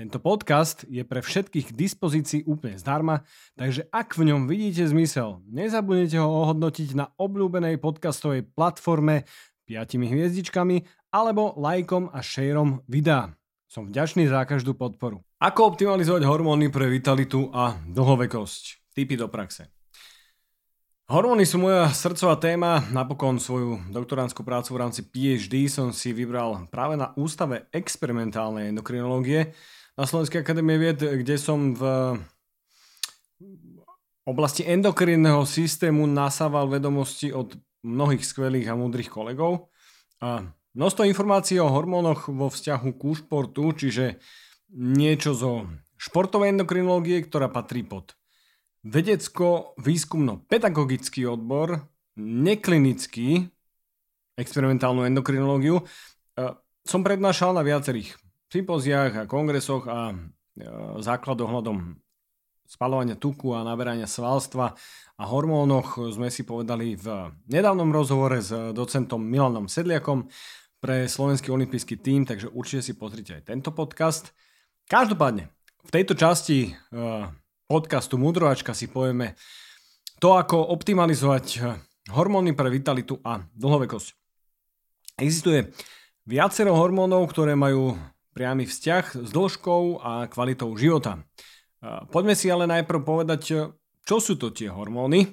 Tento podcast je pre všetkých k dispozícii úplne zdarma, takže ak v ňom vidíte zmysel, nezabudnite ho ohodnotiť na obľúbenej podcastovej platforme 5 hviezdičkami alebo lajkom a šejrom videa. Som vďačný za každú podporu. Ako optimalizovať hormóny pre vitalitu a dlhovekosť? Typy do praxe. Hormóny sú moja srdcová téma. Napokon svoju doktoránskú prácu v rámci PhD som si vybral práve na Ústave experimentálnej endokrinológie, na Slovenskej akadémie vied, kde som v oblasti endokrinného systému nasával vedomosti od mnohých skvelých a múdrych kolegov. A množstvo informácií o hormónoch vo vzťahu ku športu, čiže niečo zo športovej endokrinológie, ktorá patrí pod vedecko-výskumno-pedagogický odbor, neklinický experimentálnu endokrinológiu, som prednášal na viacerých sympóziách a kongresoch a e, základ ohľadom spalovania tuku a naberania svalstva a hormónoch sme si povedali v nedávnom rozhovore s docentom Milanom Sedliakom pre Slovenský olimpijský tím, takže určite si pozrite aj tento podcast. Každopádne, v tejto časti e, podcastu Mudrovačka si povieme to, ako optimalizovať hormóny pre vitalitu a dlhovekosť. Existuje viacero hormónov, ktoré majú priamy vzťah s dĺžkou a kvalitou života. Poďme si ale najprv povedať, čo sú to tie hormóny.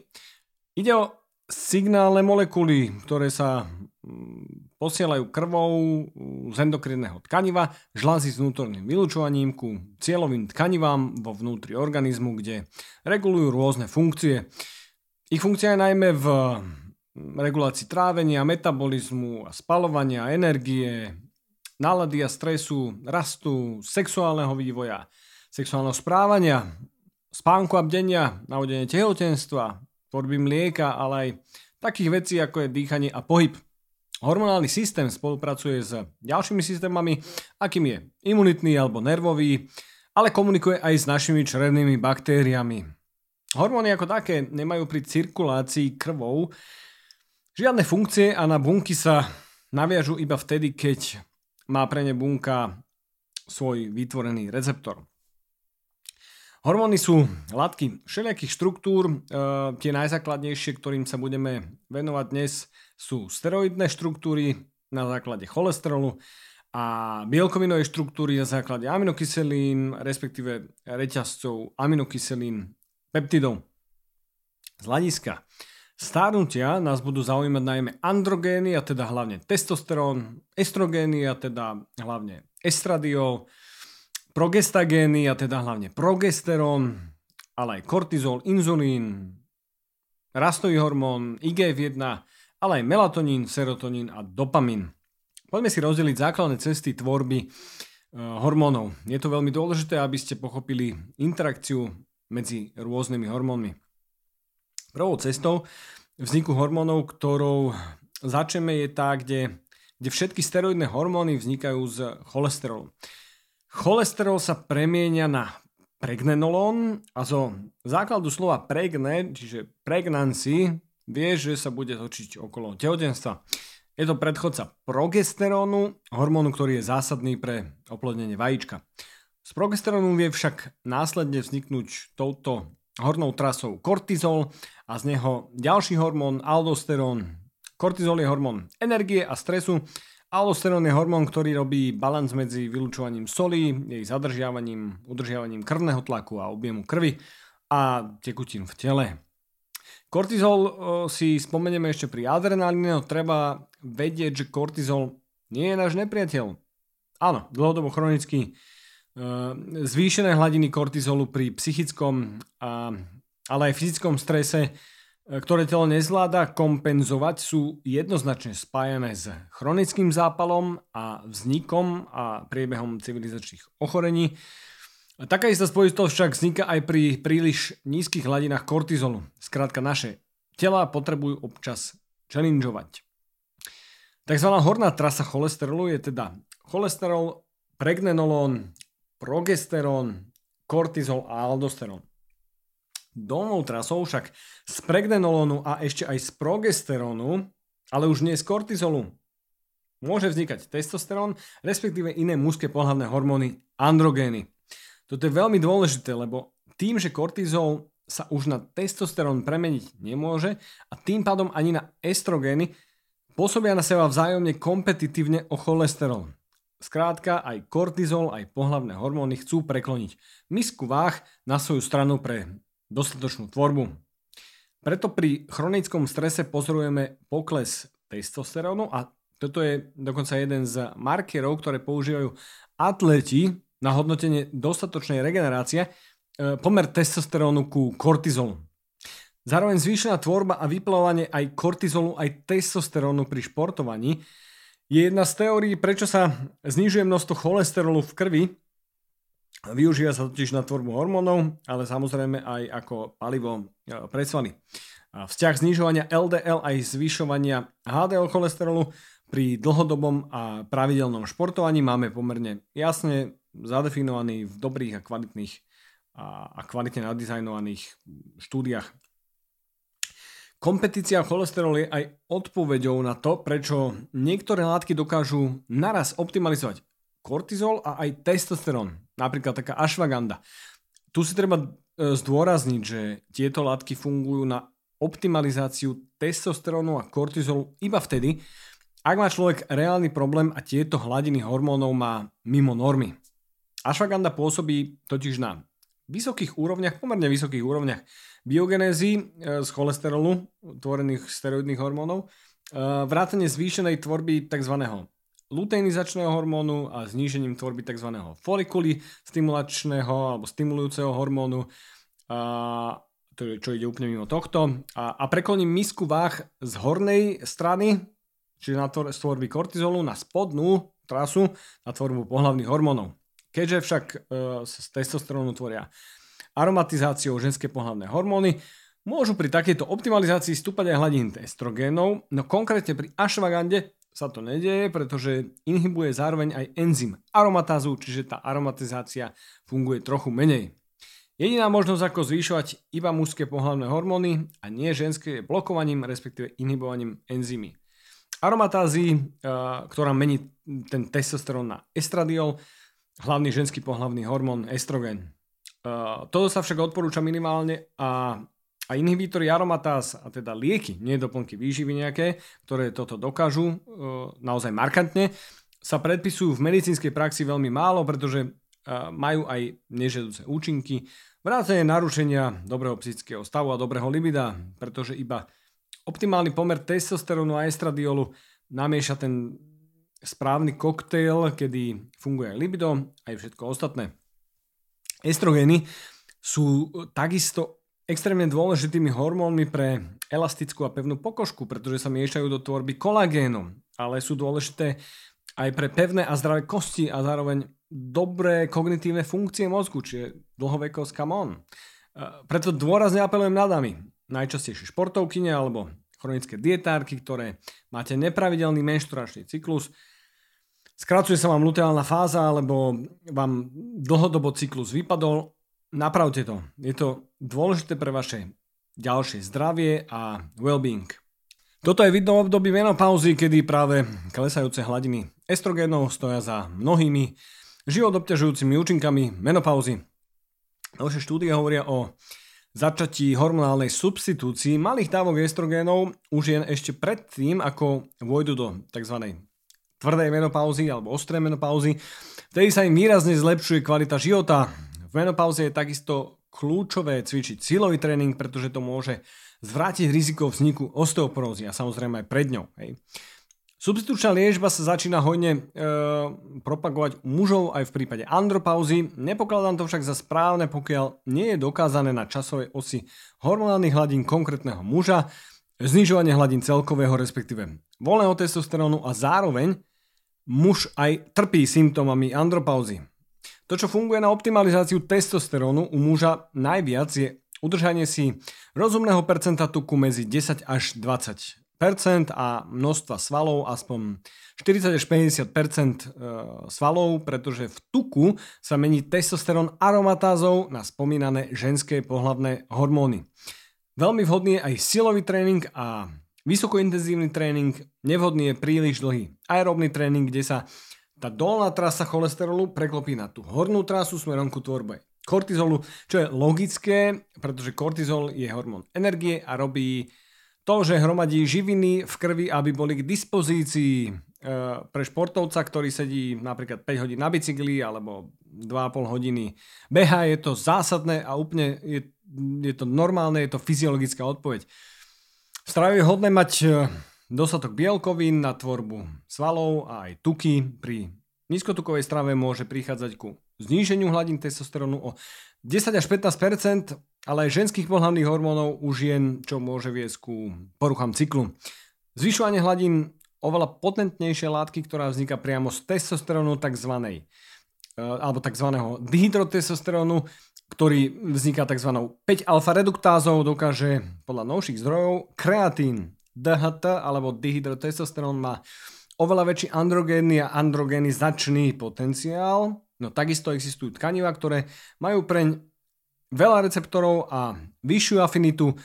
Ide o signálne molekuly, ktoré sa posielajú krvou z endokrinného tkaniva, žlázy s vnútorným vylúčovaním ku cieľovým tkanivám vo vnútri organizmu, kde regulujú rôzne funkcie. Ich funkcia je najmä v regulácii trávenia, metabolizmu a spalovania energie, nálady a stresu, rastu, sexuálneho vývoja, sexuálneho správania, spánku a bdenia, navodenie tehotenstva, tvorby mlieka, ale aj takých vecí ako je dýchanie a pohyb. Hormonálny systém spolupracuje s ďalšími systémami, akým je imunitný alebo nervový, ale komunikuje aj s našimi črevnými baktériami. Hormóny ako také nemajú pri cirkulácii krvou žiadne funkcie a na bunky sa naviažu iba vtedy, keď má pre ne bunka svoj vytvorený receptor. Hormóny sú látky všelijakých štruktúr. E, tie najzákladnejšie, ktorým sa budeme venovať dnes, sú steroidné štruktúry na základe cholesterolu a bielkovinové štruktúry na základe aminokyselín, respektíve reťazcov aminokyselín peptidov. Z hľadiska Stárnutia nás budú zaujímať najmä androgény, a teda hlavne testosterón, estrogény, a teda hlavne estradiol, progestagény, a teda hlavne progesterón, ale aj kortizol, inzulín, rastový hormón, IGF-1, ale aj melatonín, serotonín a dopamin. Poďme si rozdeliť základné cesty tvorby e, hormónov. Je to veľmi dôležité, aby ste pochopili interakciu medzi rôznymi hormónmi. Prvou cestou vzniku hormónov, ktorou začneme je tá, kde, kde všetky steroidné hormóny vznikajú z cholesterolu. Cholesterol sa premienia na pregnenolon a zo základu slova pregne, čiže pregnancy, vie, že sa bude točiť okolo tehotenstva. Je to predchodca progesterónu, hormónu, ktorý je zásadný pre oplodnenie vajíčka. Z progesterónu vie však následne vzniknúť touto hornou trasou kortizol a z neho ďalší hormón aldosterón. Kortizol je hormón energie a stresu. Aldosterón je hormón, ktorý robí balans medzi vylúčovaním soli, jej zadržiavaním, udržiavaním krvného tlaku a objemu krvi a tekutín v tele. Kortizol si spomenieme ešte pri adrenalíne, no treba vedieť, že kortizol nie je náš nepriateľ. Áno, dlhodobo chronicky Ehm, zvýšené hladiny kortizolu pri psychickom, a, ale aj fyzickom strese, e, ktoré telo nezvláda kompenzovať, sú jednoznačne spájané s chronickým zápalom a vznikom a priebehom civilizačných ochorení. Taká istá spojitosť však vzniká aj pri príliš nízkych hladinách kortizolu. Skrátka naše tela potrebujú občas challengeovať. Takzvaná horná trasa cholesterolu je teda cholesterol, pregnenolon, progesterón, kortizol a aldosterón. Dolnou trasou však z pregnenolonu a ešte aj z progesterónu, ale už nie z kortizolu, môže vznikať testosterón, respektíve iné mužské pohľadné hormóny androgény. Toto je veľmi dôležité, lebo tým, že kortizol sa už na testosterón premeniť nemôže a tým pádom ani na estrogény, pôsobia na seba vzájomne kompetitívne o cholesterol. Skrátka, aj kortizol, aj pohlavné hormóny chcú prekloniť misku váh na svoju stranu pre dostatočnú tvorbu. Preto pri chronickom strese pozorujeme pokles testosterónu a toto je dokonca jeden z markerov, ktoré používajú atleti na hodnotenie dostatočnej regenerácie, e, pomer testosterónu ku kortizolu. Zároveň zvýšená tvorba a vyplavovanie aj kortizolu, aj testosterónu pri športovaní je jedna z teórií, prečo sa znižuje množstvo cholesterolu v krvi. Využíva sa totiž na tvorbu hormónov, ale samozrejme aj ako palivo e, pre svaly. Vzťah znižovania LDL aj zvyšovania HDL cholesterolu pri dlhodobom a pravidelnom športovaní máme pomerne jasne zadefinovaný v dobrých a kvalitných a kvalitne nadizajnovaných štúdiách. Kompetícia cholesterol je aj odpoveďou na to, prečo niektoré látky dokážu naraz optimalizovať kortizol a aj testosterón. Napríklad taká ashwagandha. Tu si treba e, zdôrazniť, že tieto látky fungujú na optimalizáciu testosterónu a kortizolu iba vtedy, ak má človek reálny problém a tieto hladiny hormónov má mimo normy. Ashwagandha pôsobí totiž na vysokých úrovniach, pomerne vysokých úrovniach biogenézy e, z cholesterolu, tvorených steroidných hormónov, e, vrátane zvýšenej tvorby tzv. Luteinizačného hormónu a znížením tvorby tzv. folikuly stimulačného alebo stimulujúceho hormónu, a, to, čo ide úplne mimo tohto. A, a prekloním misku váh z hornej strany, čiže na tvorby kortizolu, na spodnú trasu na tvorbu pohľavných hormónov. Keďže však e, z testosterónu tvoria aromatizáciou ženské pohľadné hormóny, môžu pri takejto optimalizácii stúpať aj hladiny estrogénov, no konkrétne pri ashwagande sa to nedieje, pretože inhibuje zároveň aj enzym aromatázu, čiže tá aromatizácia funguje trochu menej. Jediná možnosť ako zvyšovať iba mužské pohľadné hormóny a nie ženské je blokovaním, respektíve inhibovaním enzymy. Aromatázy, e, ktorá mení ten testosterón na estradiol, hlavný ženský pohlavný hormón estrogen. Uh, toto sa však odporúča minimálne a, a inhibítory aromatáz, a teda lieky, nie doplnky výživy nejaké, ktoré toto dokážu uh, naozaj markantne, sa predpisujú v medicínskej praxi veľmi málo, pretože uh, majú aj nežedúce účinky, vrátane narušenia dobrého psychického stavu a dobrého libida, pretože iba optimálny pomer testosterónu a estradiolu namieša ten správny koktejl, kedy funguje aj libido, aj všetko ostatné. Estrogény sú takisto extrémne dôležitými hormónmi pre elastickú a pevnú pokožku, pretože sa miešajú do tvorby kolagénu, ale sú dôležité aj pre pevné a zdravé kosti a zároveň dobré kognitívne funkcie mozgu, čiže dlhovekosť come on. Preto dôrazne apelujem na dámy, najčastejšie športovkyne alebo chronické dietárky, ktoré máte nepravidelný menšturačný cyklus, skracuje sa vám luteálna fáza, alebo vám dlhodobo cyklus vypadol, napravte to. Je to dôležité pre vaše ďalšie zdravie a well-being. Toto je vidno v období menopauzy, kedy práve klesajúce hladiny estrogénov stoja za mnohými život obťažujúcimi účinkami menopauzy. Naše štúdie hovoria o začatí hormonálnej substitúcii malých dávok estrogénov už jen ešte predtým, ako vojdu do tzv. tvrdej menopauzy alebo ostrej menopauzy. Vtedy sa im výrazne zlepšuje kvalita života. Menopauze je takisto kľúčové cvičiť silový tréning, pretože to môže zvrátiť riziko vzniku osteoporózy a samozrejme aj pred ňou. Hej. Substitučná liežba sa začína hojne e, propagovať u mužov aj v prípade andropauzy. Nepokladám to však za správne, pokiaľ nie je dokázané na časovej osi hormonálnych hladín konkrétneho muža, znižovanie hladín celkového, respektíve voľného testosterónu a zároveň muž aj trpí symptómami andropauzy. To, čo funguje na optimalizáciu testosterónu u muža najviac je udržanie si rozumného percenta tuku medzi 10 až 20% a množstva svalov aspoň 40 až 50 e, svalov, pretože v tuku sa mení testosterón aromatázou na spomínané ženské pohlavné hormóny. Veľmi vhodný je aj silový tréning a vysokointenzívny tréning, nevhodný je príliš dlhý aerobný tréning, kde sa tá dolná trasa cholesterolu preklopí na tú hornú trasu smerom ku tvorbe kortizolu, čo je logické, pretože kortizol je hormón energie a robí to, že hromadí živiny v krvi, aby boli k dispozícii e, pre športovca, ktorý sedí napríklad 5 hodín na bicykli alebo 2,5 hodiny beha, je to zásadné a úplne je, je to normálne, je to fyziologická odpoveď. V je hodné mať e, dostatok bielkovín na tvorbu svalov a aj tuky. Pri nízkotukovej strave môže prichádzať ku zníženiu hladín testosterónu o 10 až 15% ale aj ženských pohľadných hormónov u žien, čo môže viesť ku poruchám cyklu. Zvyšovanie hladín oveľa potentnejšie látky, ktorá vzniká priamo z testosterónu tzv. E, alebo tzv. dihydrotestosterónu, ktorý vzniká tzv. 5-alfa reduktázou, dokáže podľa novších zdrojov kreatín, DHT alebo dihydrotestosterón má oveľa väčší androgénny a androgenizačný potenciál. No takisto existujú tkaniva, ktoré majú preň veľa receptorov a vyššiu afinitu,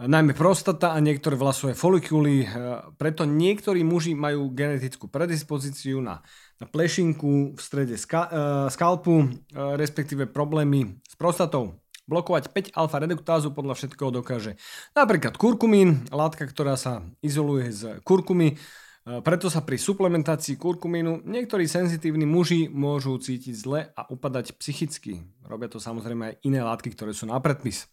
najmä prostata a niektoré vlasové folikuly. Preto niektorí muži majú genetickú predispozíciu na, na plešinku v strede ska, uh, skalpu, uh, respektíve problémy s prostatou. Blokovať 5-alfa reduktázu podľa všetkého dokáže napríklad kurkumín, látka, ktorá sa izoluje z kurkumy. E, preto sa pri suplementácii kurkumínu niektorí senzitívni muži môžu cítiť zle a upadať psychicky. Robia to samozrejme aj iné látky, ktoré sú na predpis.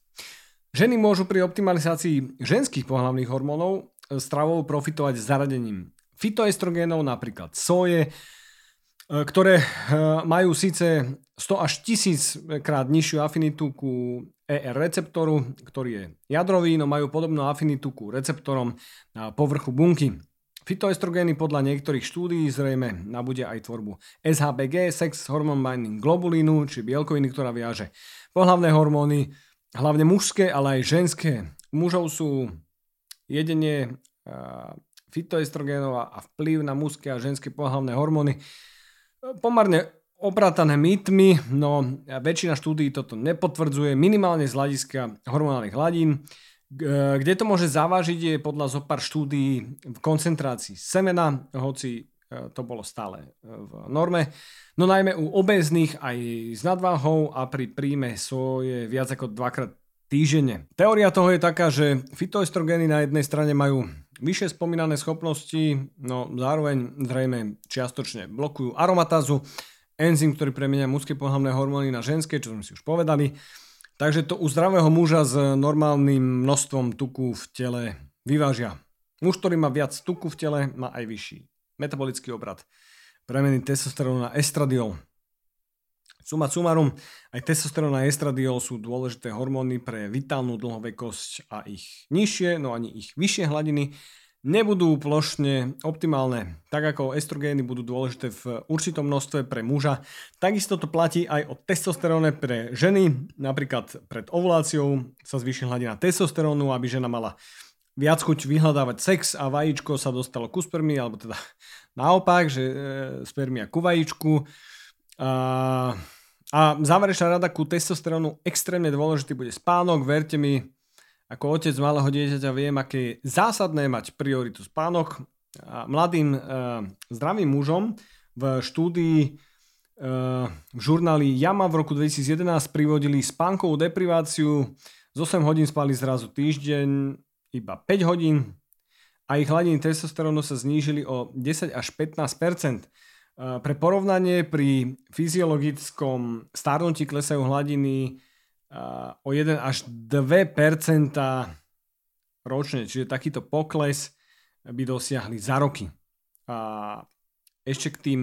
Ženy môžu pri optimalizácii ženských pohľavných hormónov e, stravou profitovať zaradením fitoestrogénov, napríklad soje, E, ktoré majú síce 100 až 1000 krát nižšiu afinitu ku ER receptoru, ktorý je jadrový, no majú podobnú afinitu ku receptorom na povrchu bunky. Fitoestrogény podľa niektorých štúdií zrejme nabude aj tvorbu SHBG, sex hormone binding globulínu, či bielkoviny, ktorá viaže pohlavné hormóny, hlavne mužské, ale aj ženské. U mužov sú jedenie fitoestrogénov a vplyv na mužské a ženské pohlavné hormóny pomerne opratané mýtmi, no väčšina štúdií toto nepotvrdzuje, minimálne z hľadiska hormonálnych hladín. Kde to môže zavážiť je podľa zo pár štúdií v koncentrácii semena, hoci e, to bolo stále e, v norme. No najmä u obéznych aj s nadváhou a pri príjme soje viac ako dvakrát týždenne. Teória toho je taká, že fitoestrogény na jednej strane majú Vyššie spomínané schopnosti, no zároveň zrejme čiastočne blokujú aromatázu, enzym, ktorý premenia mužské pohľavné hormóny na ženské, čo sme si už povedali. Takže to u zdravého muža s normálnym množstvom tuku v tele vyvážia. Muž, ktorý má viac tuku v tele, má aj vyšší metabolický obrad. Premeny testosterónu na estradiol. Suma sumarum, aj testosterón a estradiol sú dôležité hormóny pre vitálnu dlhovekosť a ich nižšie, no ani ich vyššie hladiny nebudú plošne optimálne. Tak ako estrogény budú dôležité v určitom množstve pre muža, takisto to platí aj o testosteróne pre ženy. Napríklad pred ovuláciou sa zvýši hladina testosterónu, aby žena mala viac chuť vyhľadávať sex a vajíčko sa dostalo ku spermii, alebo teda naopak, že e, spermia ku vajíčku. A a záverečná rada ku testosterónu extrémne dôležitý bude spánok. Verte mi, ako otec malého dieťaťa viem, aké je zásadné mať prioritu spánok. A mladým e, zdravým mužom v štúdii e, v žurnáli JAMA v roku 2011 privodili spánkovú depriváciu. Z 8 hodín spali zrazu týždeň iba 5 hodín a ich hladiny testosterónu sa znížili o 10 až 15 Eh, pre porovnanie pri fyziologickom starnutí klesajú hladiny o 1 až 2% ročne, čiže takýto pokles by dosiahli za roky. A ešte k tým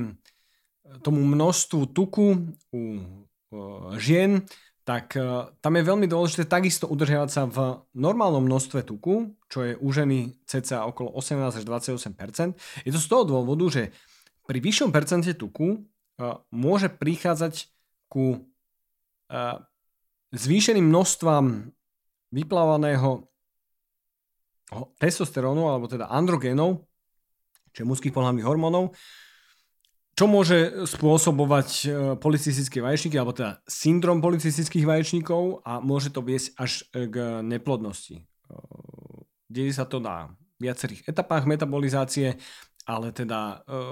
tomu množstvu tuku u žien, tak eh, tam je veľmi dôležité takisto udržiavať sa v normálnom množstve tuku, čo je u ženy cca okolo 18 až 28%. Je to z toho dôvodu, že pri vyššom percente tuku môže prichádzať ku zvýšeným množstvám vyplávaného testosterónu, alebo teda androgénov, čiže mužských pohľadných hormónov, čo môže spôsobovať e, policistické vaječníky, alebo teda syndrom policistických vaječníkov a môže to viesť až k neplodnosti. E, deje sa to na viacerých etapách metabolizácie, ale teda e,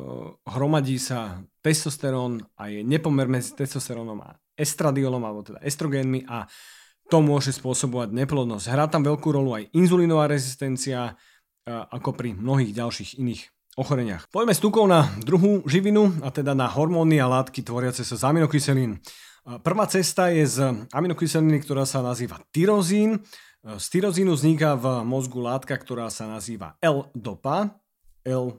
hromadí sa testosterón a je nepomer medzi testosterónom a estradiolom, alebo teda estrogénmi a to môže spôsobovať neplodnosť. Hrá tam veľkú rolu aj inzulínová rezistencia, ako pri mnohých ďalších iných ochoreniach. Poďme s na druhú živinu, a teda na hormóny a látky tvoriace sa z aminokyselín. Prvá cesta je z aminokyseliny, ktorá sa nazýva tyrozín. Z tyrozínu vzniká v mozgu látka, ktorá sa nazýva L-dopa. L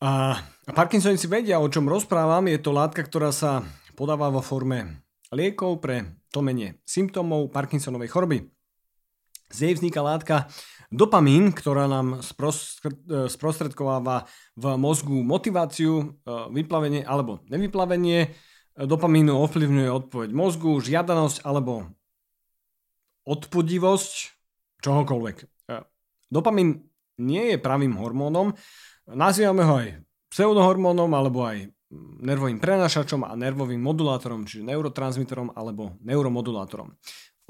A Parkinsonici vedia, o čom rozprávam. Je to látka, ktorá sa podáva vo forme liekov pre tlmenie symptómov Parkinsonovej choroby. Z nej vzniká látka Dopamín, ktorá nám sprostredkováva v mozgu motiváciu, e, vyplavenie alebo nevyplavenie. Dopamínu ovplyvňuje odpoveď mozgu, žiadanosť alebo odpudivosť, čohokoľvek. E, dopamín nie je pravým hormónom, nazývame ho aj pseudohormónom alebo aj nervovým prenašačom a nervovým modulátorom, čiže neurotransmiterom alebo neuromodulátorom.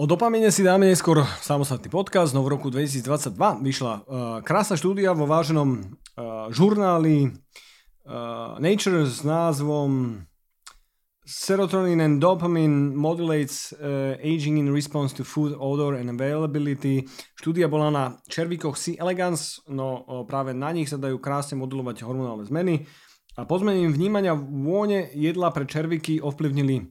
O dopamine si dáme neskôr samostatný podcast, no v roku 2022 vyšla uh, krásna štúdia vo váženom uh, žurnáli uh, Nature s názvom Serotonin and dopamine modulates uh, aging in response to food, odor and availability. Štúdia bola na červíkoch C. elegans, no práve na nich sa dajú krásne modulovať hormonálne zmeny. A pozmením vnímania vône jedla pre červíky ovplyvnili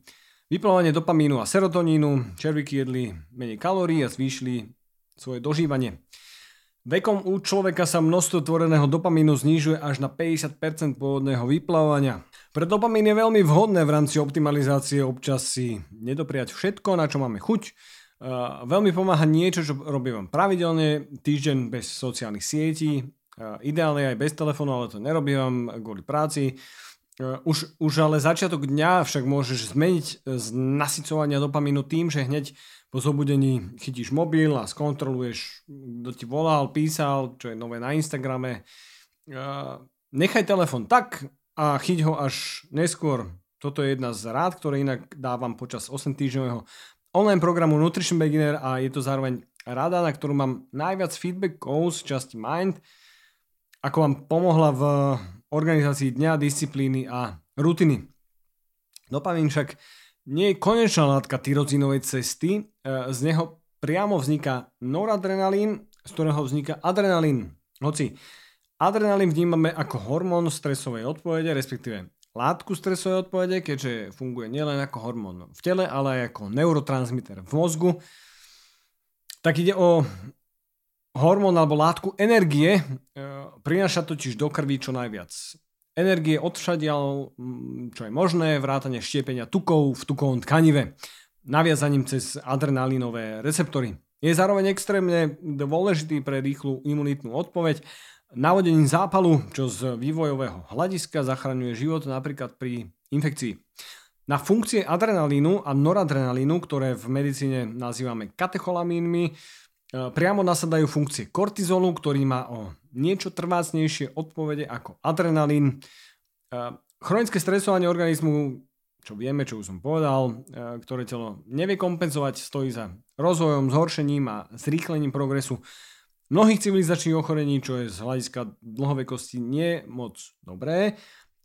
Vyplávanie dopamínu a serotonínu, červíky jedli menej kalórií a zvýšili svoje dožívanie. Vekom u človeka sa množstvo tvoreného dopamínu znižuje až na 50% pôvodného vyplávania. Pre dopamín je veľmi vhodné v rámci optimalizácie občas si nedopriať všetko, na čo máme chuť. Veľmi pomáha niečo, čo robím pravidelne, týždeň bez sociálnych sietí, ideálne aj bez telefónu, ale to nerobím kvôli práci. Už, už ale začiatok dňa však môžeš zmeniť z nasycovania dopamínu tým, že hneď po zobudení chytíš mobil a skontroluješ, kto ti volal, písal, čo je nové na Instagrame. Nechaj telefon tak a chyť ho až neskôr. Toto je jedna z rád, ktoré inak dávam počas 8 týždňového online programu Nutrition Beginner a je to zároveň rada, na ktorú mám najviac feedbackov z časti Mind, ako vám pomohla v organizácii dňa, disciplíny a rutiny. Dopamín však nie je konečná látka tyrozínovej cesty, e, z neho priamo vzniká noradrenalín, z ktorého vzniká adrenalín. Hoci adrenalín vnímame ako hormón stresovej odpovede, respektíve látku stresovej odpovede, keďže funguje nielen ako hormón v tele, ale aj ako neurotransmiter v mozgu, tak ide o hormón alebo látku energie e, prináša totiž do krvi čo najviac. Energie odšadial, čo je možné, vrátane štiepenia tukov v tukovom tkanive, naviazaním cez adrenalínové receptory. Je zároveň extrémne dôležitý pre rýchlu imunitnú odpoveď, navodením zápalu, čo z vývojového hľadiska zachraňuje život napríklad pri infekcii. Na funkcie adrenalínu a noradrenalínu, ktoré v medicíne nazývame katecholamínmi, E, priamo nasadajú funkcie kortizolu, ktorý má o niečo trvácnejšie odpovede ako adrenalín. E, chronické stresovanie organizmu, čo vieme, čo už som povedal, e, ktoré telo nevie kompenzovať, stojí za rozvojom, zhoršením a zrýchlením progresu mnohých civilizačných ochorení, čo je z hľadiska dlhovekosti nie moc dobré.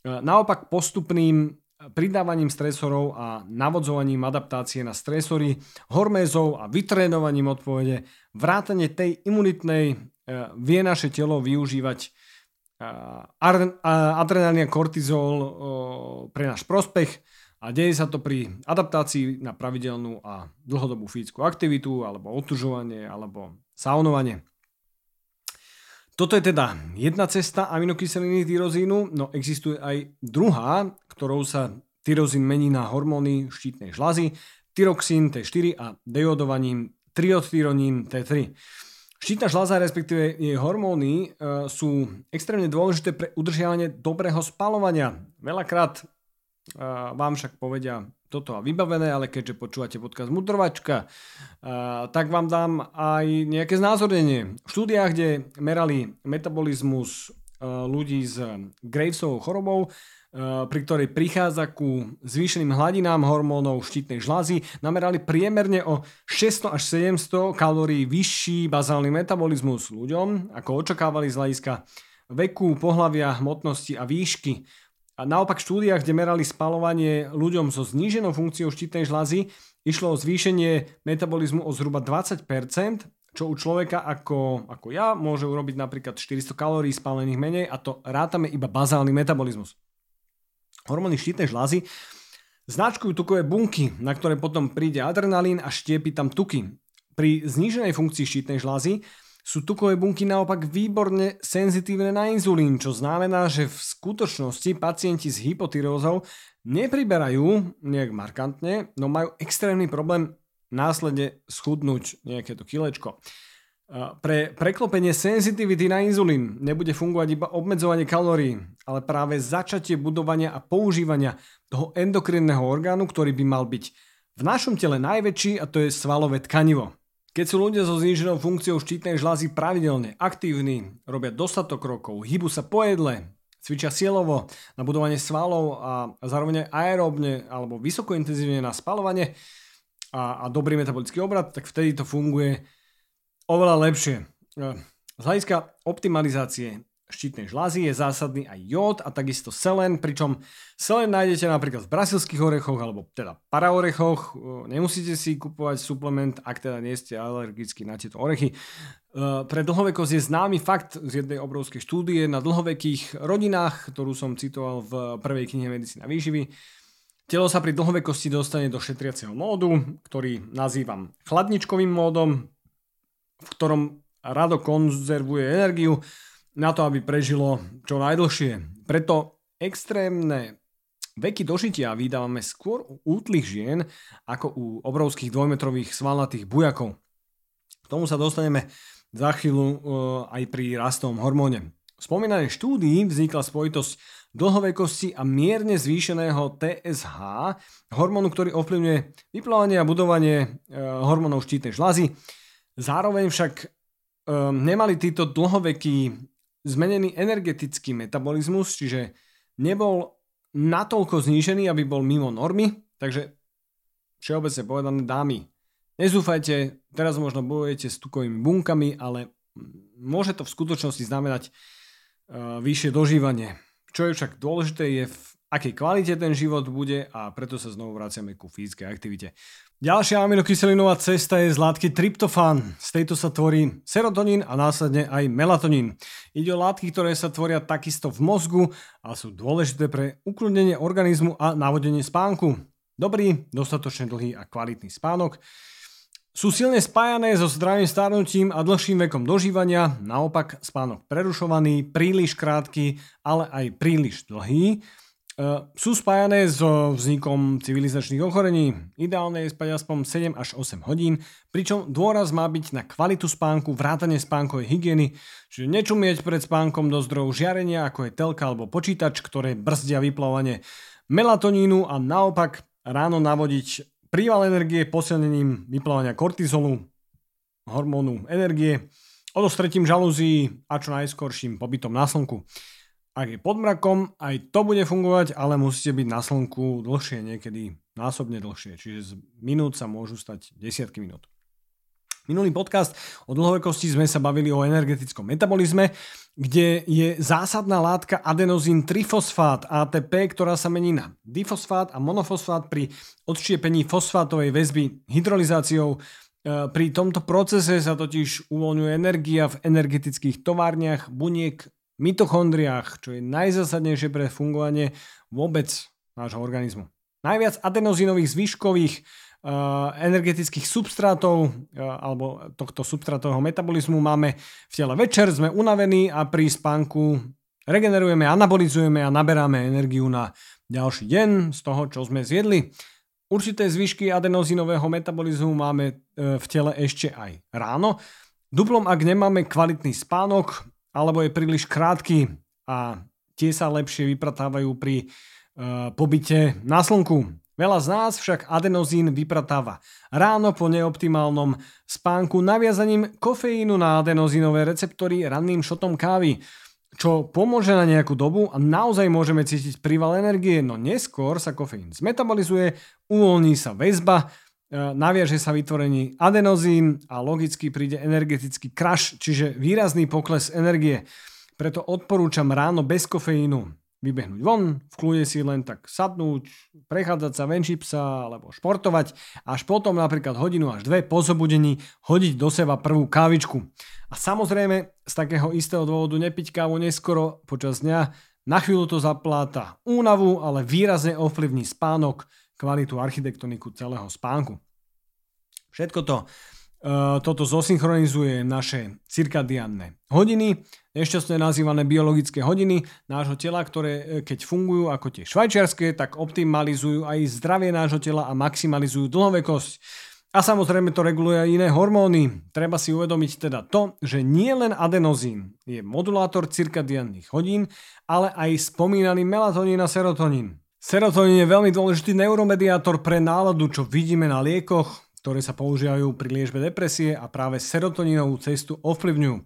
Naopak postupným pridávaním stresorov a navodzovaním adaptácie na stresory, hormézov a vytrénovaním odpovede, vrátane tej imunitnej e, vie naše telo využívať e, adrenalín a kortizol e, pre náš prospech a deje sa to pri adaptácii na pravidelnú a dlhodobú fyzickú aktivitu alebo otužovanie alebo saunovanie. Toto je teda jedna cesta aminokyseliny tyrozínu, no existuje aj druhá, ktorou sa tyrozín mení na hormóny štítnej žlazy, tyroxín T4 a deodovaním triodtyronín T3. Štítna žľaza, respektíve jej hormóny, e, sú extrémne dôležité pre udržiavanie dobrého spalovania. Veľakrát vám však povedia toto a vybavené, ale keďže počúvate podcast Mudrovačka, tak vám dám aj nejaké znázornenie. V štúdiách, kde merali metabolizmus ľudí s Gravesovou chorobou, pri ktorej prichádza ku zvýšeným hladinám hormónov štítnej žlázy, namerali priemerne o 600 až 700 kalórií vyšší bazálny metabolizmus ľuďom, ako očakávali z hľadiska veku, pohlavia, hmotnosti a výšky. A naopak v štúdiách, kde merali spalovanie ľuďom so zníženou funkciou štítnej žlázy, išlo o zvýšenie metabolizmu o zhruba 20%, čo u človeka ako, ako ja môže urobiť napríklad 400 kalórií spálených menej a to rátame iba bazálny metabolizmus. Hormóny štítnej žlázy značkujú tukové bunky, na ktoré potom príde adrenalín a štiepi tam tuky. Pri zníženej funkcii štítnej žlázy sú tukové bunky naopak výborne senzitívne na inzulín, čo znamená, že v skutočnosti pacienti s hypotyreózou nepriberajú nejak markantne, no majú extrémny problém následne schudnúť nejaké to kilečko. Pre preklopenie senzitivity na inzulín nebude fungovať iba obmedzovanie kalórií, ale práve začatie budovania a používania toho endokrinného orgánu, ktorý by mal byť v našom tele najväčší a to je svalové tkanivo. Keď sú ľudia so zníženou funkciou štítnej žlázy pravidelne aktívni, robia dostatok krokov, hybu sa po jedle, cvičia sielovo na budovanie svalov a zároveň aeróbne alebo vysokointenzívne na spalovanie a, a dobrý metabolický obrad, tak vtedy to funguje oveľa lepšie. Z hľadiska optimalizácie štítnej žlázy je zásadný aj jód a takisto selen, pričom selen nájdete napríklad v brazilských orechoch alebo teda paraorechoch. Nemusíte si kupovať suplement, ak teda nie ste alergickí na tieto orechy. Pre dlhovekosť je známy fakt z jednej obrovskej štúdie na dlhovekých rodinách, ktorú som citoval v prvej knihe Medicína výživy. Telo sa pri dlhovekosti dostane do šetriaceho módu, ktorý nazývam chladničkovým módom, v ktorom rado konzervuje energiu na to, aby prežilo čo najdlhšie. Preto extrémne veky dožitia vydávame skôr u útlých žien ako u obrovských dvojmetrových svalnatých bujakov. K tomu sa dostaneme za chvíľu uh, aj pri rastovom hormóne. V spomínanej štúdii vznikla spojitosť dlhovekosti a mierne zvýšeného TSH, hormónu, ktorý ovplyvňuje vyplávanie a budovanie uh, hormónov štítnej žlazy. Zároveň však um, nemali títo dlhovekí zmenený energetický metabolizmus, čiže nebol natoľko znížený, aby bol mimo normy, takže všeobecne povedané dámy, nezúfajte, teraz možno bojujete s tukovými bunkami, ale môže to v skutočnosti znamenať uh, vyššie dožívanie. Čo je však dôležité je v akej kvalite ten život bude a preto sa znovu vraciame ku fyzickej aktivite. Ďalšia aminokyselinová cesta je z látky tryptofán. Z tejto sa tvorí serotonín a následne aj melatonín. Ide o látky, ktoré sa tvoria takisto v mozgu a sú dôležité pre ukludnenie organizmu a navodenie spánku. Dobrý, dostatočne dlhý a kvalitný spánok sú silne spájané so zdravým starnutím a dlhším vekom dožívania, naopak spánok prerušovaný, príliš krátky, ale aj príliš dlhý sú spájané so vznikom civilizačných ochorení. Ideálne je spať aspoň 7 až 8 hodín, pričom dôraz má byť na kvalitu spánku, vrátanie spánkovej hygieny, čiže nečumieť pred spánkom do zdrojov žiarenia, ako je telka alebo počítač, ktoré brzdia vyplavanie melatonínu a naopak ráno navodiť príval energie posilnením vyplávania kortizolu, hormónu energie, odostretím žalúzií a čo najskorším pobytom na slnku. Ak je pod mrakom, aj to bude fungovať, ale musíte byť na slnku dlhšie, niekedy násobne dlhšie. Čiže z minút sa môžu stať desiatky minút. Minulý podcast o dlhovekosti sme sa bavili o energetickom metabolizme, kde je zásadná látka adenozín trifosfát ATP, ktorá sa mení na difosfát a monofosfát pri odštiepení fosfátovej väzby hydrolizáciou. E, pri tomto procese sa totiž uvoľňuje energia v energetických továrniach buniek mitochondriách, čo je najzásadnejšie pre fungovanie vôbec nášho organizmu. Najviac adenozínových zvyškových uh, energetických substrátov uh, alebo tohto substrátového metabolizmu máme v tele večer, sme unavení a pri spánku regenerujeme, anabolizujeme a naberáme energiu na ďalší deň z toho, čo sme zjedli. Určité zvyšky adenozínového metabolizmu máme uh, v tele ešte aj ráno. Duplom, ak nemáme kvalitný spánok, alebo je príliš krátky a tie sa lepšie vypratávajú pri pobyte na slnku. Veľa z nás však adenozín vypratáva ráno po neoptimálnom spánku naviazaním kofeínu na adenozínové receptory ranným šotom kávy, čo pomôže na nejakú dobu a naozaj môžeme cítiť príval energie, no neskôr sa kofeín zmetabolizuje, uvoľní sa väzba, e, naviaže sa vytvorení adenozín a logicky príde energetický crash, čiže výrazný pokles energie. Preto odporúčam ráno bez kofeínu vybehnúť von, v kľude si len tak sadnúť, prechádzať sa, venčiť sa alebo športovať, až potom napríklad hodinu až dve po zobudení hodiť do seba prvú kávičku. A samozrejme z takého istého dôvodu nepiť kávu neskoro počas dňa, na chvíľu to zapláta únavu, ale výrazne ovplyvní spánok, kvalitu architektoniku celého spánku. Všetko to Eh, toto zosynchronizuje naše cirkadiánne hodiny, nešťastne nazývané biologické hodiny nášho tela, ktoré eh, keď fungujú ako tie švajčiarske, tak optimalizujú aj zdravie nášho tela a maximalizujú dlhovekosť. A samozrejme to reguluje aj iné hormóny. Treba si uvedomiť teda to, že nie len adenozín je modulátor cirkadiánnych hodín, ale aj spomínaný melatonín a serotonín. Serotonín je veľmi dôležitý neuromediátor pre náladu, čo vidíme na liekoch, ktoré sa používajú pri liečbe depresie a práve serotonínovú cestu ovplyvňujú.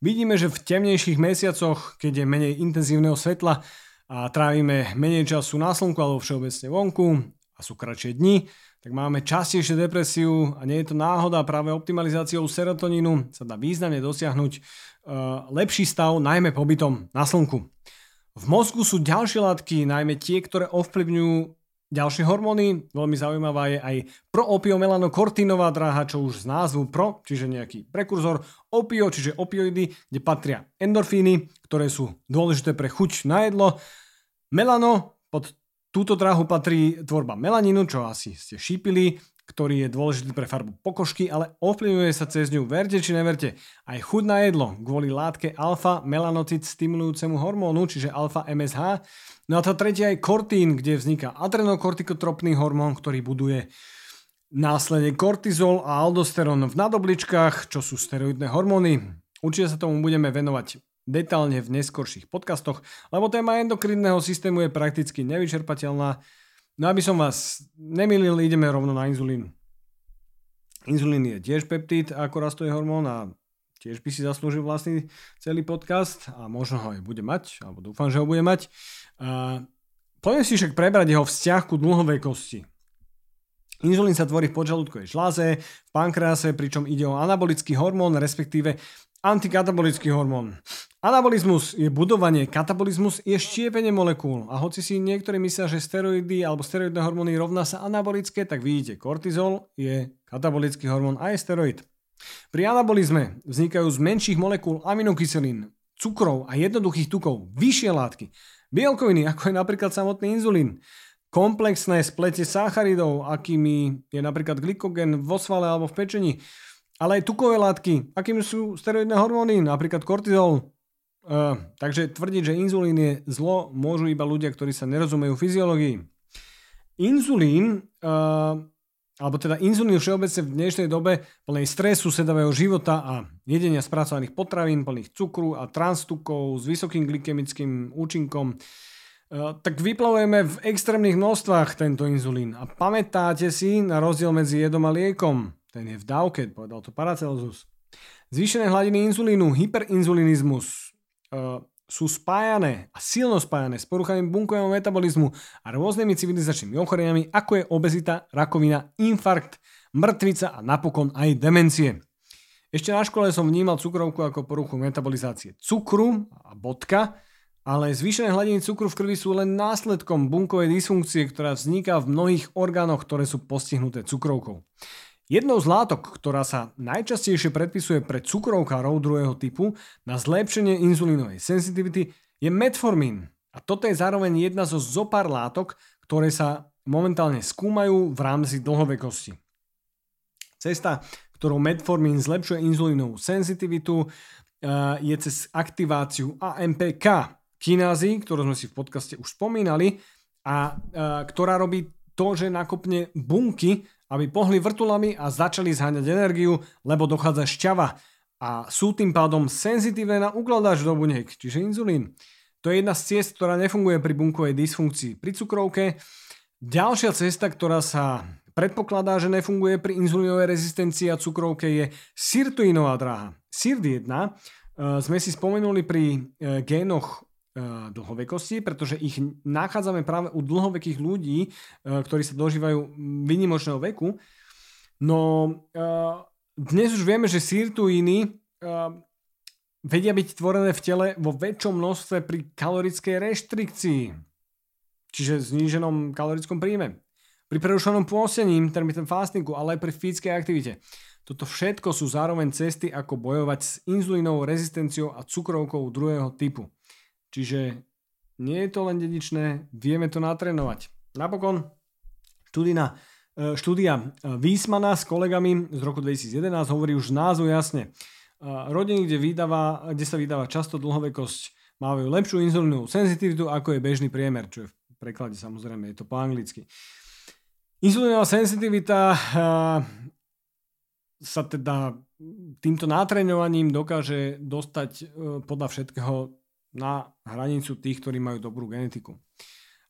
Vidíme, že v temnejších mesiacoch, keď je menej intenzívneho svetla a trávime menej času na slnku alebo všeobecne vonku a sú kratšie dni, tak máme častejšie depresiu a nie je to náhoda, práve optimalizáciou serotonínu sa dá významne dosiahnuť uh, lepší stav, najmä pobytom na slnku. V mozgu sú ďalšie látky, najmä tie, ktoré ovplyvňujú Ďalšie hormóny, veľmi zaujímavá je aj proopiomelanokortínová dráha, čo už z názvu pro, čiže nejaký prekurzor, opio, čiže opioidy, kde patria endorfíny, ktoré sú dôležité pre chuť na jedlo. Melano, pod túto dráhu patrí tvorba melanínu, čo asi ste šípili, ktorý je dôležitý pre farbu pokožky, ale ovplyvňuje sa cez ňu, verte či neverte, aj chuť na jedlo kvôli látke alfa melanocit stimulujúcemu hormónu, čiže alfa MSH. No a tá tretia je kortín, kde vzniká adrenokortikotropný hormón, ktorý buduje následne kortizol a aldosterón v nadobličkách, čo sú steroidné hormóny. Určite sa tomu budeme venovať detálne v neskorších podcastoch, lebo téma endokrinného systému je prakticky nevyčerpateľná No aby som vás nemilil, ideme rovno na inzulín. Inzulín je tiež peptid ako rastový hormón a tiež by si zaslúžil vlastný celý podcast a možno ho aj bude mať, alebo dúfam, že ho bude mať. A poďme si však prebrať jeho vzťah ku dlhovej kosti. Inzulín sa tvorí v podžalúdkovej žláze, v pankrease, pričom ide o anabolický hormón, respektíve antikatabolický hormón. Anabolizmus je budovanie, katabolizmus je štiepenie molekúl. A hoci si niektorí myslia, že steroidy alebo steroidné hormóny rovná sa anabolické, tak vidíte, kortizol je katabolický hormón a je steroid. Pri anabolizme vznikajú z menších molekúl aminokyselín, cukrov a jednoduchých tukov vyššie látky, bielkoviny, ako je napríklad samotný inzulín, komplexné splete sacharidov, akými je napríklad glykogen vo svale alebo v pečení, ale aj tukové látky, akými sú steroidné hormóny, napríklad kortizol, Uh, takže tvrdiť, že inzulín je zlo, môžu iba ľudia, ktorí sa nerozumejú fyziológii. Inzulín, uh, alebo teda inzulín všeobecne v dnešnej dobe plnej stresu, sedavého života a jedenia spracovaných potravín, plných cukru a transtukov s vysokým glykemickým účinkom, uh, tak vyplavujeme v extrémnych množstvách tento inzulín. A pamätáte si na rozdiel medzi jedom a liekom? Ten je v dávke, povedal to Paracelsus. Zvýšené hladiny inzulínu, hyperinzulinizmus, uh, sú spájané a silno spájané s poruchami bunkového metabolizmu a rôznymi civilizačnými ochoreniami, ako je obezita, rakovina, infarkt, mŕtvica a napokon aj demencie. Ešte na škole som vnímal cukrovku ako poruchu metabolizácie cukru a bodka, ale zvýšené hladiny cukru v krvi sú len následkom bunkovej dysfunkcie, ktorá vzniká v mnohých orgánoch, ktoré sú postihnuté cukrovkou. Jednou z látok, ktorá sa najčastejšie predpisuje pre cukrovkárov druhého typu na zlepšenie inzulínovej sensitivity je metformín. A toto je zároveň jedna zo zopár látok, ktoré sa momentálne skúmajú v rámci dlhovekosti. Cesta, ktorou metformín zlepšuje inzulínovú senzitivitu, eh, je cez aktiváciu AMPK kinázy, ktorú sme si v podcaste už spomínali, a eh, ktorá robí to, že nakopne bunky aby pohli vrtulami a začali zháňať energiu, lebo dochádza šťava a sú tým pádom senzitívne na ukladač do buniek, čiže inzulín. To je jedna z ciest, ktorá nefunguje pri bunkovej dysfunkcii. Pri cukrovke ďalšia cesta, ktorá sa predpokladá, že nefunguje pri inzulínovej rezistencii a cukrovke je sirtuinová dráha. SIRT 1 uh, sme si spomenuli pri uh, génoch dlhovekosti, pretože ich nachádzame práve u dlhovekých ľudí, uh, ktorí sa dožívajú vynimočného veku. No uh, dnes už vieme, že sirtuiny uh, vedia byť tvorené v tele vo väčšom množstve pri kalorickej reštrikcii, čiže zníženom kalorickom príjme. Pri prerušenom pôstení, intermittent fastingu, ale aj pri fyzickej aktivite. Toto všetko sú zároveň cesty, ako bojovať s inzulínovou rezistenciou a cukrovkou druhého typu. Čiže nie je to len dedičné, vieme to natrénovať. Napokon štúdia, e, štúdia e, Wiesmana s kolegami z roku 2011 hovorí už názov jasne. Rodiny, kde, vydáva, kde sa vydáva často dlhovekosť, majú lepšiu inzulínovú senzitivitu, ako je bežný priemer, čo je v preklade samozrejme, je to po anglicky. Inzulínová senzitivita sa teda týmto nátreňovaním dokáže dostať e, podľa všetkého na hranicu tých, ktorí majú dobrú genetiku.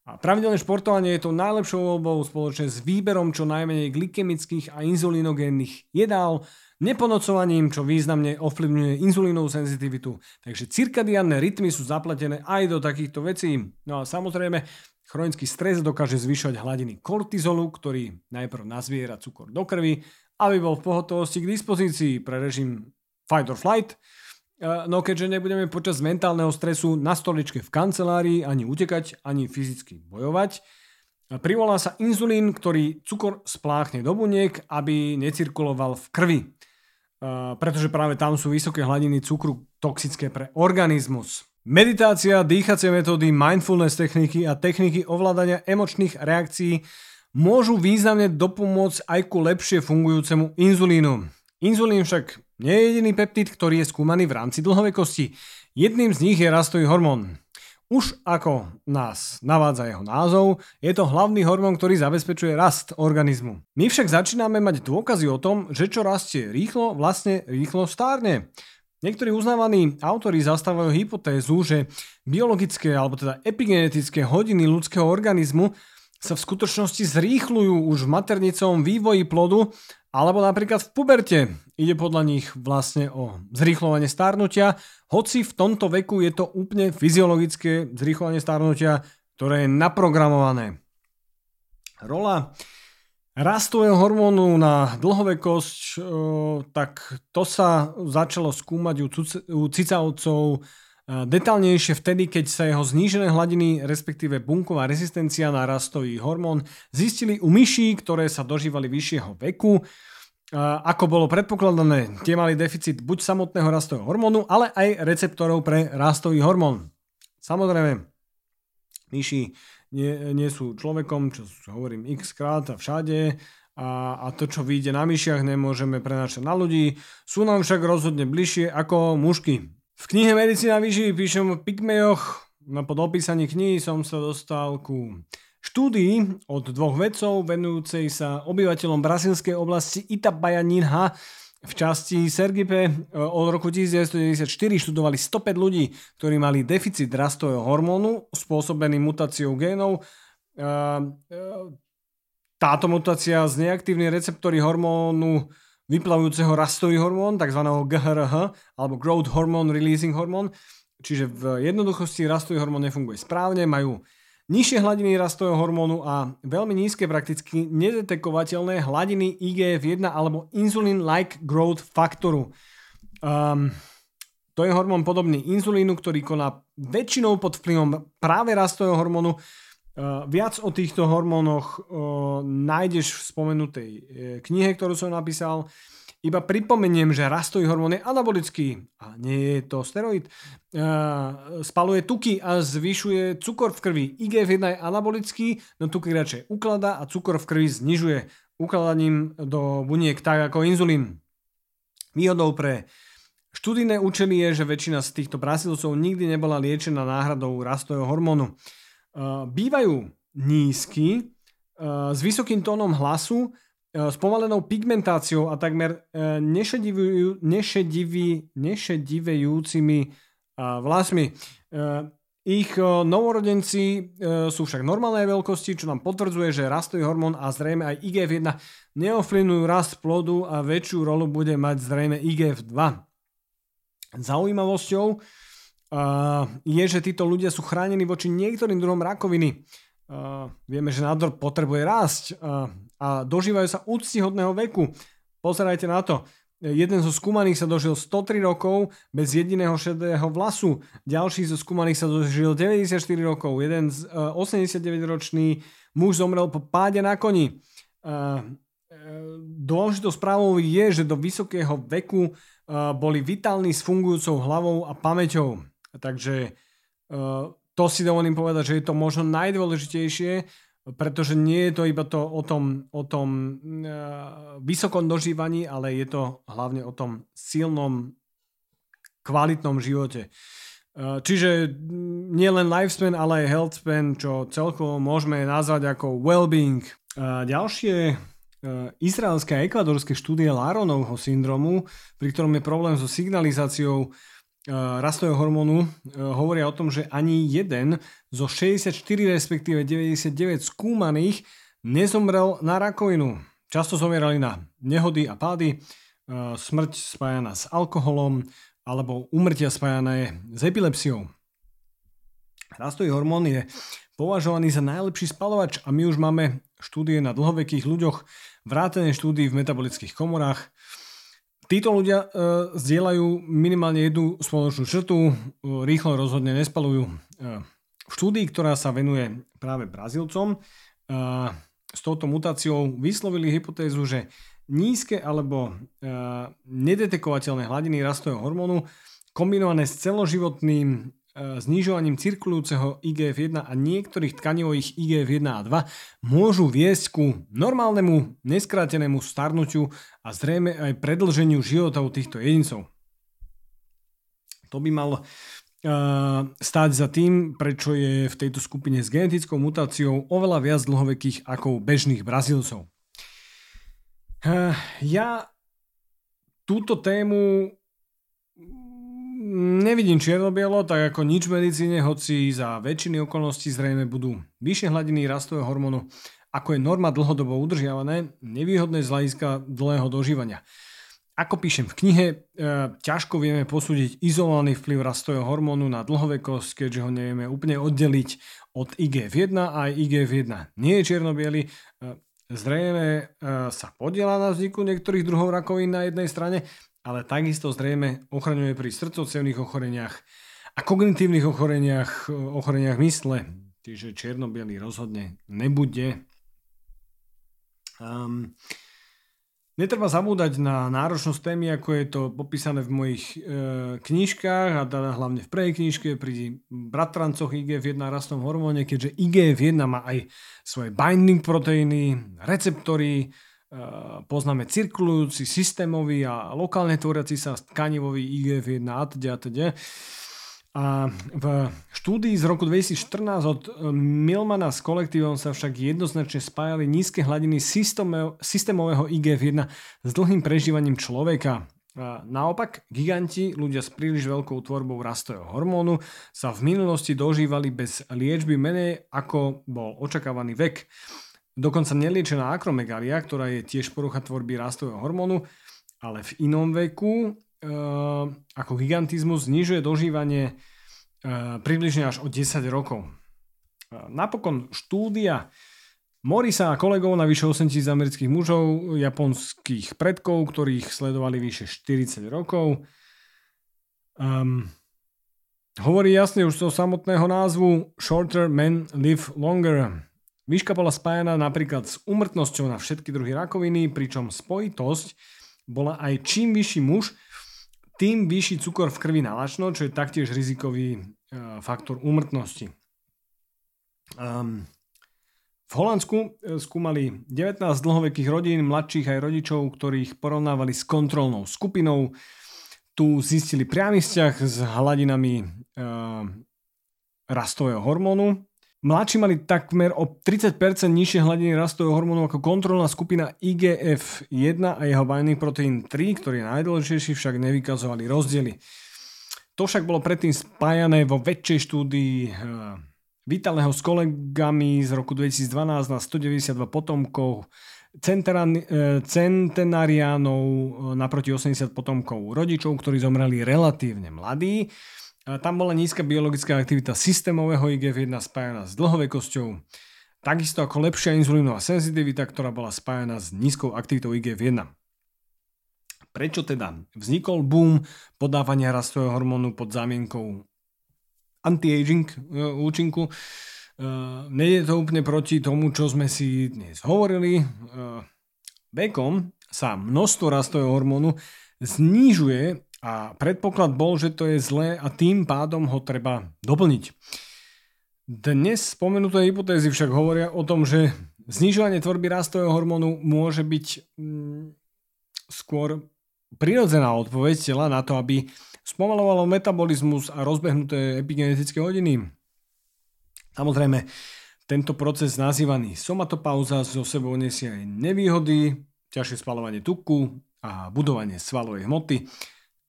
A pravidelné športovanie je to najlepšou voľbou spoločne s výberom čo najmenej glykemických a inzulínogénnych jedál, neponocovaním, čo významne ovplyvňuje inzulínovú senzitivitu. Takže cirkadiánne rytmy sú zapletené aj do takýchto vecí. No a samozrejme, chronický stres dokáže zvyšovať hladiny kortizolu, ktorý najprv nazviera cukor do krvi, aby bol v pohotovosti k dispozícii pre režim fight or flight. No keďže nebudeme počas mentálneho stresu na stoličke v kancelárii ani utekať, ani fyzicky bojovať, Privolá sa inzulín, ktorý cukor spláchne do buniek, aby necirkuloval v krvi pretože práve tam sú vysoké hladiny cukru toxické pre organizmus. Meditácia, dýchacie metódy, mindfulness techniky a techniky ovládania emočných reakcií môžu významne dopomôcť aj ku lepšie fungujúcemu inzulínu. Inzulín však nie je jediný peptid, ktorý je skúmaný v rámci dlhovekosti. Jedným z nich je rastový hormón. Už ako nás navádza jeho názov, je to hlavný hormón, ktorý zabezpečuje rast organizmu. My však začíname mať dôkazy o tom, že čo rastie rýchlo, vlastne rýchlo stárne. Niektorí uznávaní autori zastávajú hypotézu, že biologické alebo teda epigenetické hodiny ľudského organizmu sa v skutočnosti zrýchľujú už v maternicom vývoji plodu alebo napríklad v puberte. Ide podľa nich vlastne o zrýchlovanie starnutia, hoci v tomto veku je to úplne fyziologické zrýchlovanie starnutia, ktoré je naprogramované. Rola rastového hormónu na dlhovekosť, tak to sa začalo skúmať u cicavcov detálnejšie vtedy, keď sa jeho znížené hladiny, respektíve bunková rezistencia na rastový hormón, zistili u myší, ktoré sa dožívali vyššieho veku ako bolo predpokladané, tie mali deficit buď samotného rastového hormónu, ale aj receptorov pre rastový hormón. Samozrejme, myši nie, nie sú človekom, čo hovorím x krát a všade a, a to, čo vyjde na myšiach, nemôžeme prenášať na ľudí. Sú nám však rozhodne bližšie ako mušky. V knihe Medicína vyží píšem o pygmejoch, no pod opísaní knihy som sa dostal ku štúdii od dvoch vedcov venujúcej sa obyvateľom brazílskej oblasti Itabaianinha v časti Sergipe e, od roku 1994 študovali 105 ľudí, ktorí mali deficit rastového hormónu spôsobený mutáciou génov. E, e, táto mutácia zneaktívne receptory hormónu vyplavujúceho rastový hormón, tzv. GHRH, alebo Growth Hormone Releasing Hormone. Čiže v jednoduchosti rastový hormón nefunguje správne, majú Nižšie hladiny rastového hormónu a veľmi nízke prakticky nedetekovateľné hladiny IGF-1 alebo Insulin-like growth faktoru. Um, to je hormón podobný inzulínu, ktorý koná väčšinou pod vplyvom práve rastového hormónu. Uh, viac o týchto hormónoch uh, nájdeš v spomenutej uh, knihe, ktorú som napísal. Iba pripomeniem, že rastový hormón je anabolický a nie je to steroid. Spaluje tuky a zvyšuje cukor v krvi. IGF-1 je anabolický, no tuky radšej ukladá a cukor v krvi znižuje ukladaním do buniek tak ako inzulín. Výhodou pre študijné účely je, že väčšina z týchto Brazílcov nikdy nebola liečená náhradou rastového hormónu. Bývajú nízky, s vysokým tónom hlasu E, spomalenou pigmentáciou a takmer nešedivý, nešedivejúcimi vlasmi. Ich novorodenci sú však normálnej veľkosti, čo nám potvrdzuje, že rastový hormón a zrejme aj IGF-1 neovplyvňujú rast plodu a väčšiu rolu bude mať zrejme IGF-2. Zaujímavosťou je, že títo ľudia sú chránení voči niektorým druhom rakoviny. Vieme, že nádor potrebuje rásť a dožívajú sa úctihodného veku. Pozerajte na to. Jeden zo skúmaných sa dožil 103 rokov bez jediného šedého vlasu. Ďalší zo skúmaných sa dožil 94 rokov. Jeden z 89-ročný muž zomrel po páde na koni. Dôležitou správou je, že do vysokého veku boli vitálni s fungujúcou hlavou a pamäťou. Takže to si dovolím povedať, že je to možno najdôležitejšie, pretože nie je to iba to o tom, o tom uh, vysokom dožívaní, ale je to hlavne o tom silnom, kvalitnom živote. Uh, čiže nie len lifespan, ale aj health span, čo celkovo môžeme nazvať ako well-being. Ďalšie izraelské a ekvadorské štúdie Laronovho syndromu, pri ktorom je problém so signalizáciou rastového hormónu hovoria o tom, že ani jeden zo 64 respektíve 99 skúmaných nezomrel na rakovinu. Často zomierali na nehody a pády, smrť spájana s alkoholom alebo umrtia spájané s epilepsiou. Rastový hormón je považovaný za najlepší spalovač a my už máme štúdie na dlhovekých ľuďoch, vrátane štúdií v metabolických komorách, Títo ľudia uh, zdieľajú minimálne jednu spoločnú črtu, uh, rýchlo rozhodne nespalujú. Uh, v štúdii, ktorá sa venuje práve Brazílcom, uh, s touto mutáciou vyslovili hypotézu, že nízke alebo uh, nedetekovateľné hladiny rastového hormónu kombinované s celoživotným E, znižovaním cirkulujúceho IGF-1 a niektorých tkanivových IGF-1 a 2 môžu viesť ku normálnemu, neskrátenému starnutiu a zrejme aj predlženiu života u týchto jedincov. To by mal uh, stáť za tým, prečo je v tejto skupine s genetickou mutáciou oveľa viac dlhovekých ako bežných Brazílcov. Uh, ja túto tému Nevidím čierno-bielo, tak ako nič v medicíne, hoci za väčšiny okolností zrejme budú vyššie hladiny rastového hormónu, ako je norma dlhodobo udržiavané, nevýhodné z hľadiska dlhého dožívania. Ako píšem v knihe, e, ťažko vieme posúdiť izolovaný vplyv rastového hormónu na dlhovekosť, keďže ho nevieme úplne oddeliť od IGF-1 a IGF-1 nie je čierno e, Zrejme e, sa podiela na vzniku niektorých druhov rakovín na jednej strane, ale takisto zrejme ochraňuje pri srdcovcevných ochoreniach a kognitívnych ochoreniach, ochoreniach mysle. Čiže čierno rozhodne nebude. Um, netreba zabúdať na náročnosť témy, ako je to popísané v mojich e, knižkách a teda hlavne v prvej knižke pri bratrancoch IGF-1 rastom hormóne, keďže IGF-1 má aj svoje binding proteíny, receptory, poznáme cirkulujúci, systémový a lokálne tvoriaci sa tkanivový IGF-1 a teda teda. A v štúdii z roku 2014 od eh, Milmana s kolektívom sa však jednoznačne spájali nízke hladiny systémového IGF-1 s dlhým prežívaním človeka. Naopak, giganti, ľudia s príliš veľkou tvorbou rastového hormónu, sa v minulosti dožívali bez liečby menej ako bol očakávaný vek. Dokonca neliečená akromegalia, ktorá je tiež porucha tvorby rastového hormónu, ale v inom veku e, ako gigantizmus znižuje dožívanie e, približne až o 10 rokov. E, napokon štúdia Morisa a kolegov na vyše 8 tisíc amerických mužov, japonských predkov, ktorých sledovali vyše 40 rokov. Um, hovorí jasne už zo samotného názvu Shorter Men Live Longer. Výška bola spájana napríklad s umrtnosťou na všetky druhy rakoviny, pričom spojitosť bola aj čím vyšší muž, tým vyšší cukor v krvi nalačno, čo je taktiež rizikový uh, faktor úmrtnosti. Um, v Holandsku e, skúmali 19 dlhovekých rodín, mladších aj rodičov, ktorých porovnávali s kontrolnou skupinou. Tu zistili priamy vzťah s hladinami uh, rastového hormónu Mladší mali takmer o 30% nižšie hladiny rastového hormónu ako kontrolná skupina IGF-1 a jeho binding proteín 3, ktorý je najdôležitejší, však nevykazovali rozdiely. To však bolo predtým spájané vo väčšej štúdii Vitaleho s kolegami z roku 2012 na 192 potomkov centenariánov naproti 80 potomkov rodičov, ktorí zomreli relatívne mladí. Tam bola nízka biologická aktivita systémového IGF-1 spájana s dlhovekosťou, takisto ako lepšia inzulínová senzitivita, ktorá bola spájana s nízkou aktivitou IGF-1. Prečo teda vznikol boom podávania rastového hormónu pod zámienkou anti-aging e, účinku? E, nejde to úplne proti tomu, čo sme si dnes hovorili. E, vekom sa množstvo rastového hormónu znižuje a predpoklad bol, že to je zlé a tým pádom ho treba doplniť. Dnes spomenuté hypotézy však hovoria o tom, že znižovanie tvorby rastového hormónu môže byť mm, skôr prirodzená odpoveď tela na to, aby spomalovalo metabolizmus a rozbehnuté epigenetické hodiny. Samozrejme, tento proces nazývaný somatopauza zo sebou nesie aj nevýhody, ťažšie spalovanie tuku a budovanie svalovej hmoty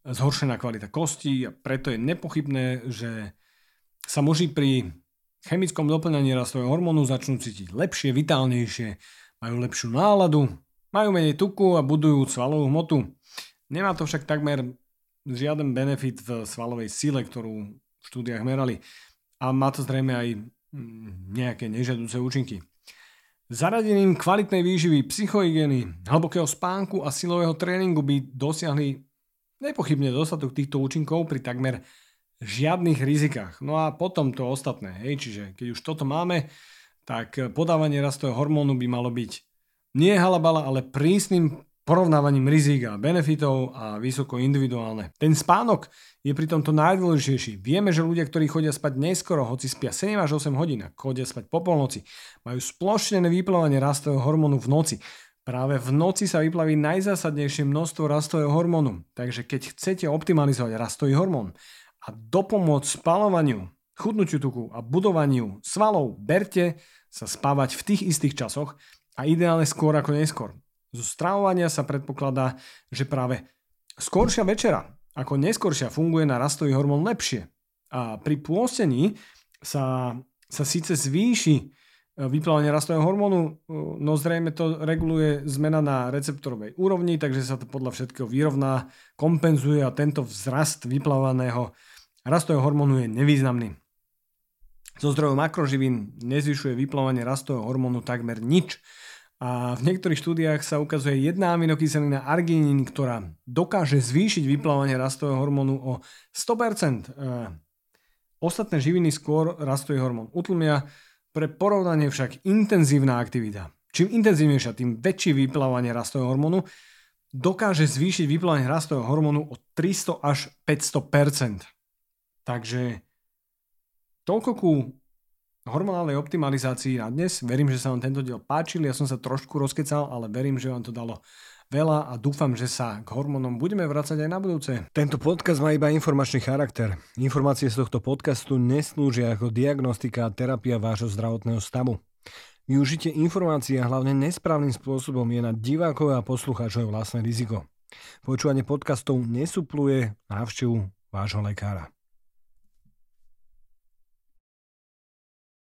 zhoršená kvalita kostí a preto je nepochybné, že sa muži pri chemickom doplňaní rastového hormónu začnú cítiť lepšie, vitálnejšie, majú lepšiu náladu, majú menej tuku a budujú svalovú hmotu. Nemá to však takmer žiaden benefit v svalovej sile, ktorú v štúdiách merali a má to zrejme aj mm, nejaké nežiaduce účinky. Zaradením kvalitnej výživy, psychohygieny, hlbokého spánku a silového tréningu by dosiahli nepochybne dostatok týchto účinkov pri takmer žiadnych rizikách. No a potom to ostatné, hej, čiže keď už toto máme, tak podávanie rastového hormónu by malo byť nie halabala, ale prísnym porovnávaním rizik a benefitov a vysoko individuálne. Ten spánok je pri tomto najdôležitejší. Vieme, že ľudia, ktorí chodia spať neskoro, hoci spia 7 až 8 hodín chodia spať po polnoci, majú splošnené vyplávanie rastového hormónu v noci. Práve v noci sa vyplaví najzásadnejšie množstvo rastového hormónu. Takže keď chcete optimalizovať rastový hormón a dopomôcť spalovaniu, chudnutiu tuku a budovaniu svalov, berte sa spávať v tých istých časoch a ideálne skôr ako neskôr. Zo stravovania sa predpokladá, že práve skoršia večera ako neskoršia funguje na rastový hormón lepšie. A pri pôstení sa, sa síce zvýši vyplávanie rastového hormónu, no zrejme to reguluje zmena na receptorovej úrovni, takže sa to podľa všetkého vyrovná, kompenzuje a tento vzrast vyplávaného rastového hormónu je nevýznamný. Zo zdrojov makroživín nezvyšuje vyplávanie rastového hormónu takmer nič a v niektorých štúdiách sa ukazuje jedna aminokyselina arginín, ktorá dokáže zvýšiť vyplávanie rastového hormónu o 100%. Ostatné živiny skôr rastový hormón utlmia, pre porovnanie však intenzívna aktivita. Čím intenzívnejšia, tým väčšie vyplávanie rastového hormónu dokáže zvýšiť vyplávanie rastového hormónu o 300 až 500% Takže toľko ku hormonálnej optimalizácii na dnes. Verím, že sa vám tento diel páčil. Ja som sa trošku rozkecal, ale verím, že vám to dalo veľa a dúfam, že sa k hormónom budeme vrácať aj na budúce. Tento podcast má iba informačný charakter. Informácie z tohto podcastu neslúžia ako diagnostika a terapia vášho zdravotného stavu. Využitie informácií a hlavne nesprávnym spôsobom je na divákov a poslucháčov vlastné riziko. Počúvanie podcastov nesupluje návštevu vášho lekára.